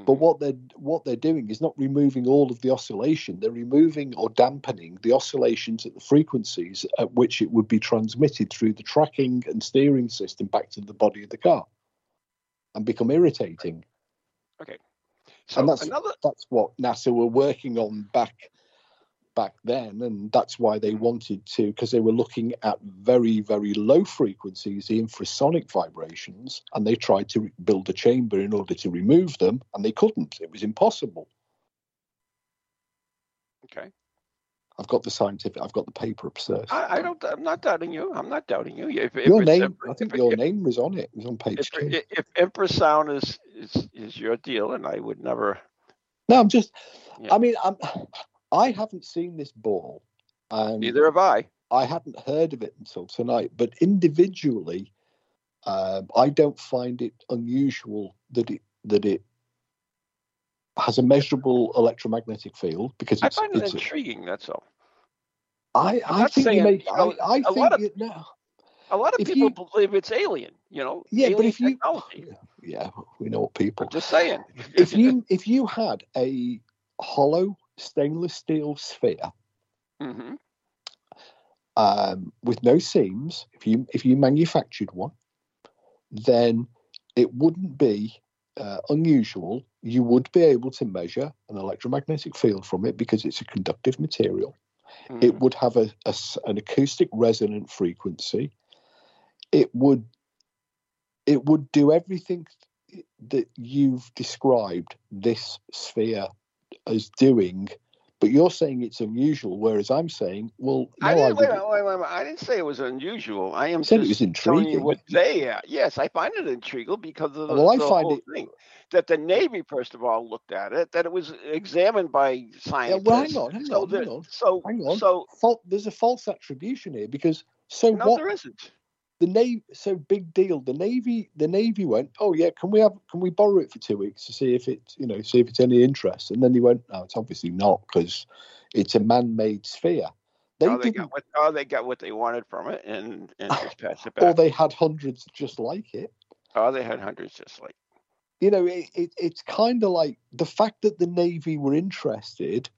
But Mhm. what they're what they're doing is not removing all of the oscillation. They're removing or dampening the oscillations at the frequencies at which it would be transmitted through the tracking and steering system back to the body of the car, and become irritating. Okay, so and that's another that's what NASA were working on back back then, and that's why they mm. wanted to because they were looking at very very low frequencies, the infrasonic vibrations, and they tried to build a chamber in order to remove them, and they couldn't. It was impossible. okay. I've got the scientific. I've got the paper upstairs. I, I don't. I'm not doubting you. I'm not doubting you. If, if your name, I think your name was on it. It was on page if, two. if, if infrasound is, is is your deal, and I would never. no, I'm just. Yeah. I mean, I'm. I haven't seen this ball, and Neither have I. I hadn't heard of it until tonight. But individually, um, I don't find it unusual that it that it has a measurable electromagnetic field because I it's. find it intriguing. That's all. I, I think you saying- make. you know, I, think lot of- you, no. A lot of If people you- believe it's alien. You know. Yeah, but if you- technology. Yeah, we know what people. I'm just saying. if you if you had a hollow stainless steel sphere hmm um, with no seams, if you if you manufactured one, then it wouldn't be uh, unusual. You would be able to measure an electromagnetic field from it because it's a conductive material. Mm-hmm. It would have a, a an acoustic resonant frequency. It would it would do everything that you've described this sphere as doing, but you're saying it's unusual, whereas I'm saying, well, no, I I, didn't, wait, wait, wait, wait, I didn't say it was unusual. I am said it was intriguing. what they are. Yes, I find it intriguing because of the, Well, I the find whole it- thing. That the Navy, first of all, looked at it. That it was examined by Yeah, scientists. well, hang on, hang so on, hang on. So, Hang on. so Fal- there's a false attribution here because so no, what there isn't. The navy so big deal. The navy the navy went oh yeah can we have can we borrow it for two weeks to see if it's you know see if it's any interest? And then they went no it's obviously not because it's a man-made sphere. They oh, they got what, oh, they got what they wanted from it, and and just passed it back. or they had hundreds just like it. Oh, they had hundreds just like. you know it, it, it's kind of like the fact that the navy were interested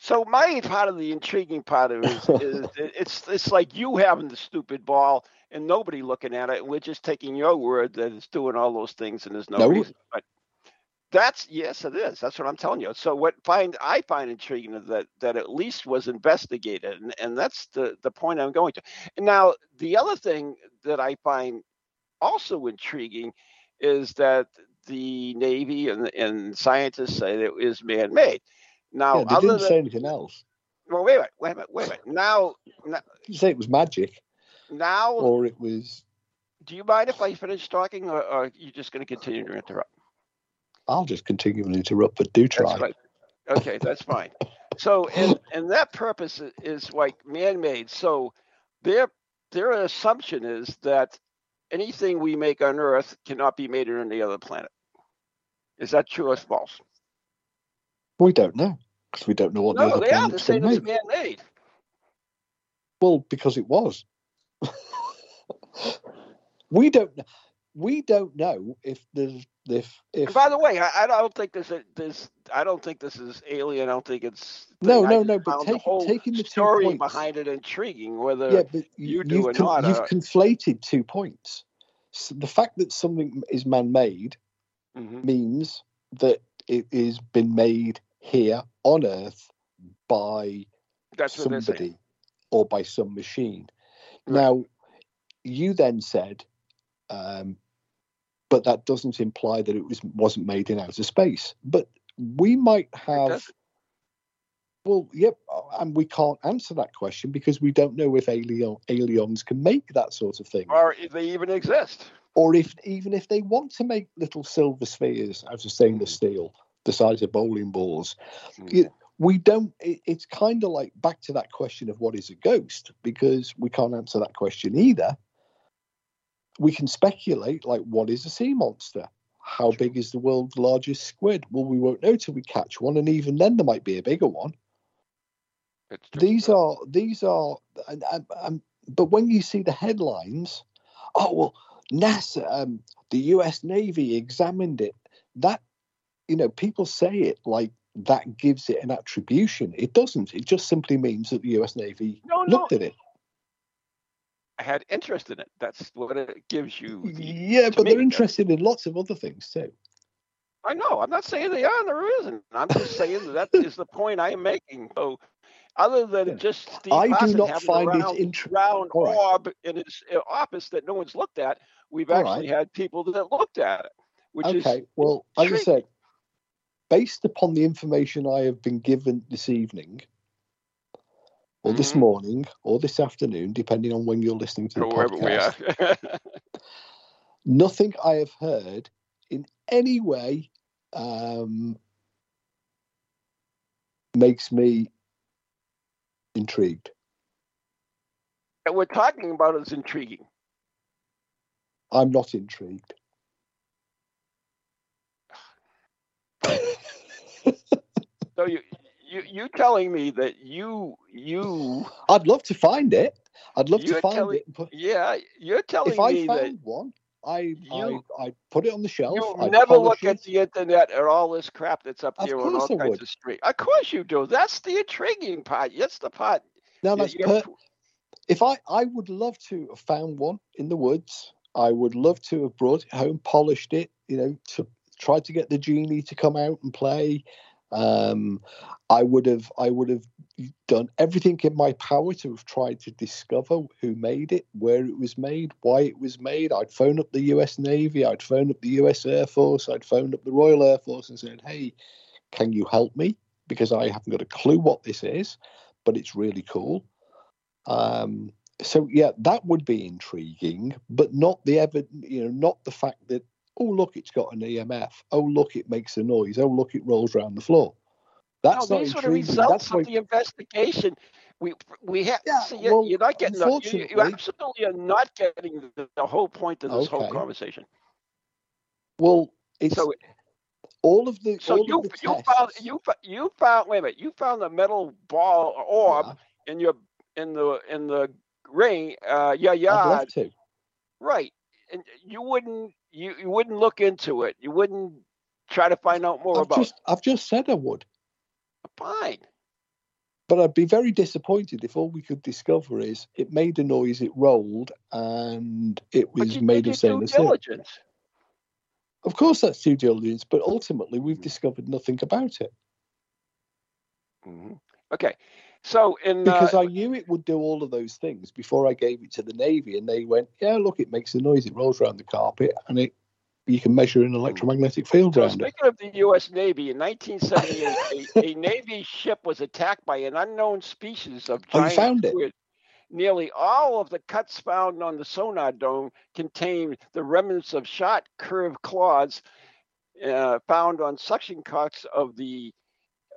So my part of the intriguing part of it is, is it's it's like you having the stupid ball and nobody looking at it, and we're just taking your word that it's doing all those things and there's no, No. reason. But that's yes, it is. That's what I'm telling you. So what find I find intriguing is that that at least was investigated, and, and that's the the point I'm going to. And now the other thing that I find also intriguing is that the Navy and and scientists say that it is man-made. Now, yeah, they other didn't than say anything else well, wait a minute, wait a minute, wait a minute. Now, now, didn't say it was magic now or it was do you mind if I finish talking, or, or are you just going to continue to interrupt? i'll just continue and interrupt but do try That's right. Okay, that's fine. So, and and that purpose is like man-made. So, their their assumption is that anything we make on Earth cannot be made on any other planet. Is that true or false? We don't know because we don't know what the other they are. They're saying can it's man-made. Well, because it was. we don't. We don't know if there's if And if by the way, I, I don't think this is this. I don't think this is alien. I don't think it's. No, no, no, but found the taking the story points- behind it intriguing. Whether yeah, but you you, do or con- not, you've uh, conflated two points. So the fact that something is man-made Mhm. means that it has been made here on Earth by that's what they're saying. somebody or by some machine. Right. Now, you then said, um, but that doesn't imply that it was wasn't made in outer space. But we might have. Well, yep, and we can't answer that question because we don't know if alien, aliens can make that sort of thing, or if they even exist. or if even if they want to make little silver spheres out of stainless steel, the size of bowling balls. You- we don't it, it's kind of like back to that question of what is a ghost because we can't answer that question either. We can speculate like what is a sea monster? How big is the world's largest squid? Well we won't know till we catch one and even then there might be a bigger one. These are these are and, and, and, but when you see the headlines oh well nasa um, the us navy examined it. That you know, people say it like that gives it an attribution. It doesn't. It just simply means that the U.S. Navy No, no. looked at it. I had interest in it. That's what it gives you. the- Yeah, but me, they're that's- interested in lots of other things too. I know. I'm not saying they are. There isn't. I'm just saying that is the point I am making. So, other than Yeah. just Steve I do not find a it round, inter- round All right. orb in his uh, office that no one's looked at, we've All actually had people that looked at it, which okay, is well, as I intriguing. said, based upon the information I have been given this evening, or this Mhm. morning, or this afternoon, depending on when you're listening to the or podcast, nothing I have heard in any way um, makes me intrigued. what we're talking about is intriguing. I'm not intrigued. So you you you telling me that you you I'd love to find it. I'd love to find telling- it. yeah you're telling if I me that found one, I, you- I I put it on the shelf. you never look at the internet at all this crap that's up Of there on all I kinds would. of street. Of course you do. That's the intriguing part. That's the part. Now that's per- if I I would love to have found one in the woods. I would love to have brought it home, polished it. You know, to try to get the genie to come out and play. Um, I would have I would have done everything in my power to have tried to discover who made it, where it was made, why it was made. I'd phone up the U.S. Navy, I'd phone up the U.S. Air Force, I'd phone up the Royal Air Force and said, "Hey, can you help me? Because I haven't got a clue what this is, but it's really cool." Um, so yeah, that would be intriguing, but not the ever, you know, not the fact that oh look, it's got an EMF. Oh look, it makes a noise. Oh look, it rolls around the floor. That's no, these are the results That's of why, the investigation. We we have Yeah, see, well, you're not getting the, you, you absolutely are not getting the, the whole point of this whole conversation. well, it's So all of the so you the you found you you found wait a minute you found the metal ball orb Yeah, in your in the in the ring uh yeah to. right and you wouldn't you, you wouldn't look into it. You wouldn't try to find out more I've about just I've just said I would, fine. But I'd be very disappointed if all we could discover is it made a noise, it rolled, and it was you made of stainless steel. Of course, that's due diligence, but ultimately we've discovered nothing about it. Mhm. okay so in because uh, I knew it would do all of those things before I gave it to the Navy, and they went, "Yeah, look, it makes a noise, it rolls around the carpet, and it you can measure an electromagnetic field So around it." speaking of the U.S. Navy, in 1978, a, a Navy ship was attacked by an unknown species of Oh, giant found it? squid. Nearly all of the cuts found on the sonar dome contained the remnants of shot curved claws uh, found on suction cups of the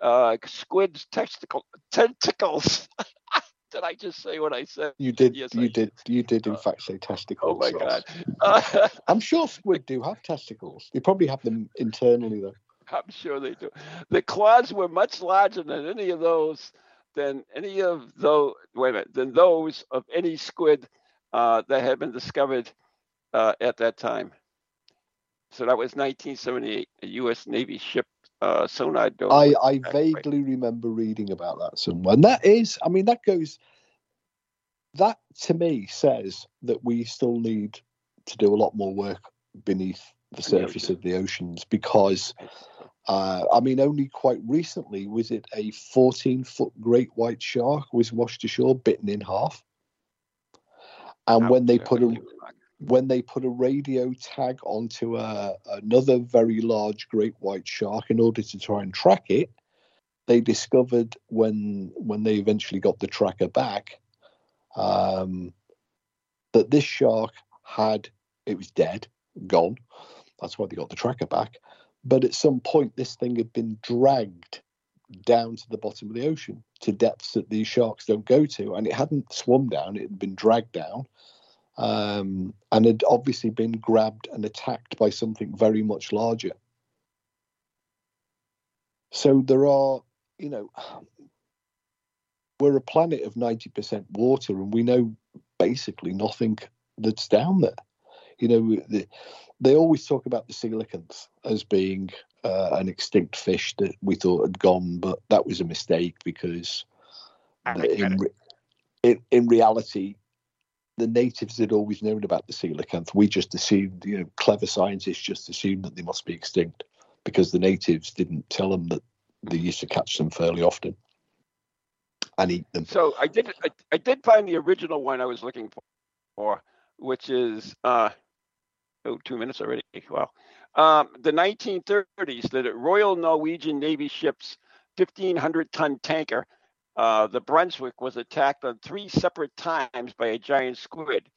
uh, squid's testicle, tentacles. Did I just say what I said? You did, Yes, I you did. did, you did in Uh, fact say testicles. Oh my God. Uh, I'm sure squid do have testicles. They probably have them internally though. I'm sure they do. The claws were much larger than any of those, than any of those. Wait a minute, than those of any squid uh, that had been discovered uh, at that time. So that was 1978. A U.S. Navy ship uh. I, I by- vaguely remember reading about that somewhere. And that is, I mean, that goes, that to me says that we still need to do a lot more work beneath the surface of the oceans because, uh, I mean, only quite recently was it a 14 foot great white shark was washed ashore, bitten in half. And when they put a. when they put a radio tag onto a, another very large great white shark in order to try and track it, they discovered when when they eventually got the tracker back um, that this shark had it was dead, gone. That's why they got the tracker back. But at some point, this thing had been dragged down to the bottom of the ocean to depths that these sharks don't go to, and it hadn't swum down; it had been dragged down um, and had obviously been grabbed and attacked by something very much larger. So there are, you know, we're a planet of 90% water, and we know basically nothing that's down there. You know, the, they always talk about the coelacanths as being uh, an extinct fish that we thought had gone, but that was a mistake because in, in, in reality, the natives had always known about the coelacanth. We just assumed, you know, clever scientists just assumed that they must be extinct because the natives didn't tell them that they used to catch them fairly often and eat them. So I did I, I did find the original one I was looking for, which is uh oh two minutes already. Wow. Um, the 1930s, the Royal Norwegian Navy ship's 1,500 ton tanker uh, the Brunswick was attacked on three separate times by a giant squid.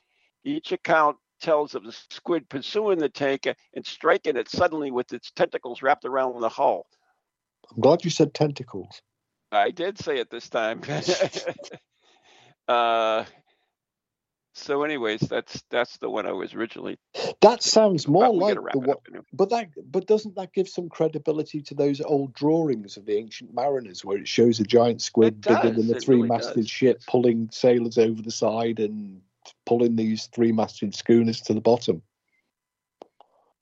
Each account tells of the squid pursuing the tanker and striking it suddenly with its tentacles wrapped around the hull. I'm glad you said tentacles. I did say it this time. uh, so, anyways, that's that's the one I was originally. That sounds more like the one, but that but doesn't that give some credibility to those old drawings of the ancient mariners where it shows a giant squid bigger than the three-masted really ship pulling sailors over the side and pulling these three-masted schooners to the bottom?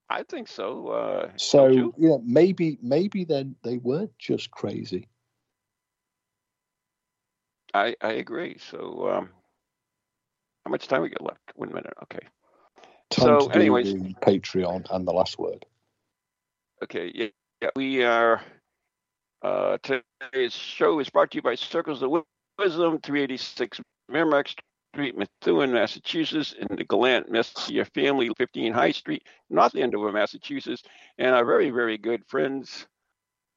I think so. Uh, so yeah, maybe maybe then they weren't just crazy. I I agree. So. Um, how much time we got left? One minute. Okay. Time so, anyways, Patreon and the last word. Okay. Yeah. yeah we are. Uh, today's show is brought to you by Circles of Wisdom, 386 Merrimack Street, Methuen, Massachusetts, and the Gallant Messier Family, 15 High Street, North Andover, Massachusetts, and our very, very good friends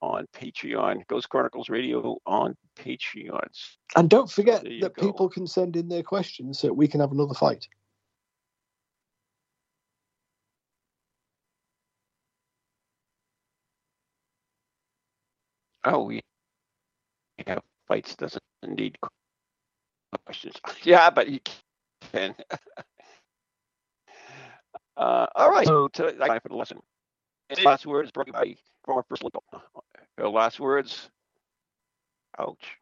on Patreon. Ghost Chronicles Radio on Patreon. And don't forget so that go. people can send in their questions so we can have another fight. Oh, we have fights. Doesn't indeed questions. Yeah, but you can. uh, all right. So, to, time for the lesson. Last words brought by former first her last words. Ouch.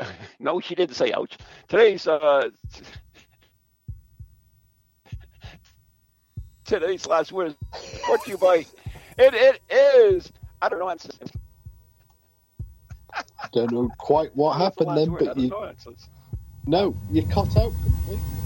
no, she didn't say ouch. Today's uh today's last words brought to you by it it is I don't know I don't know quite what happened then, but you no, you cut out completely.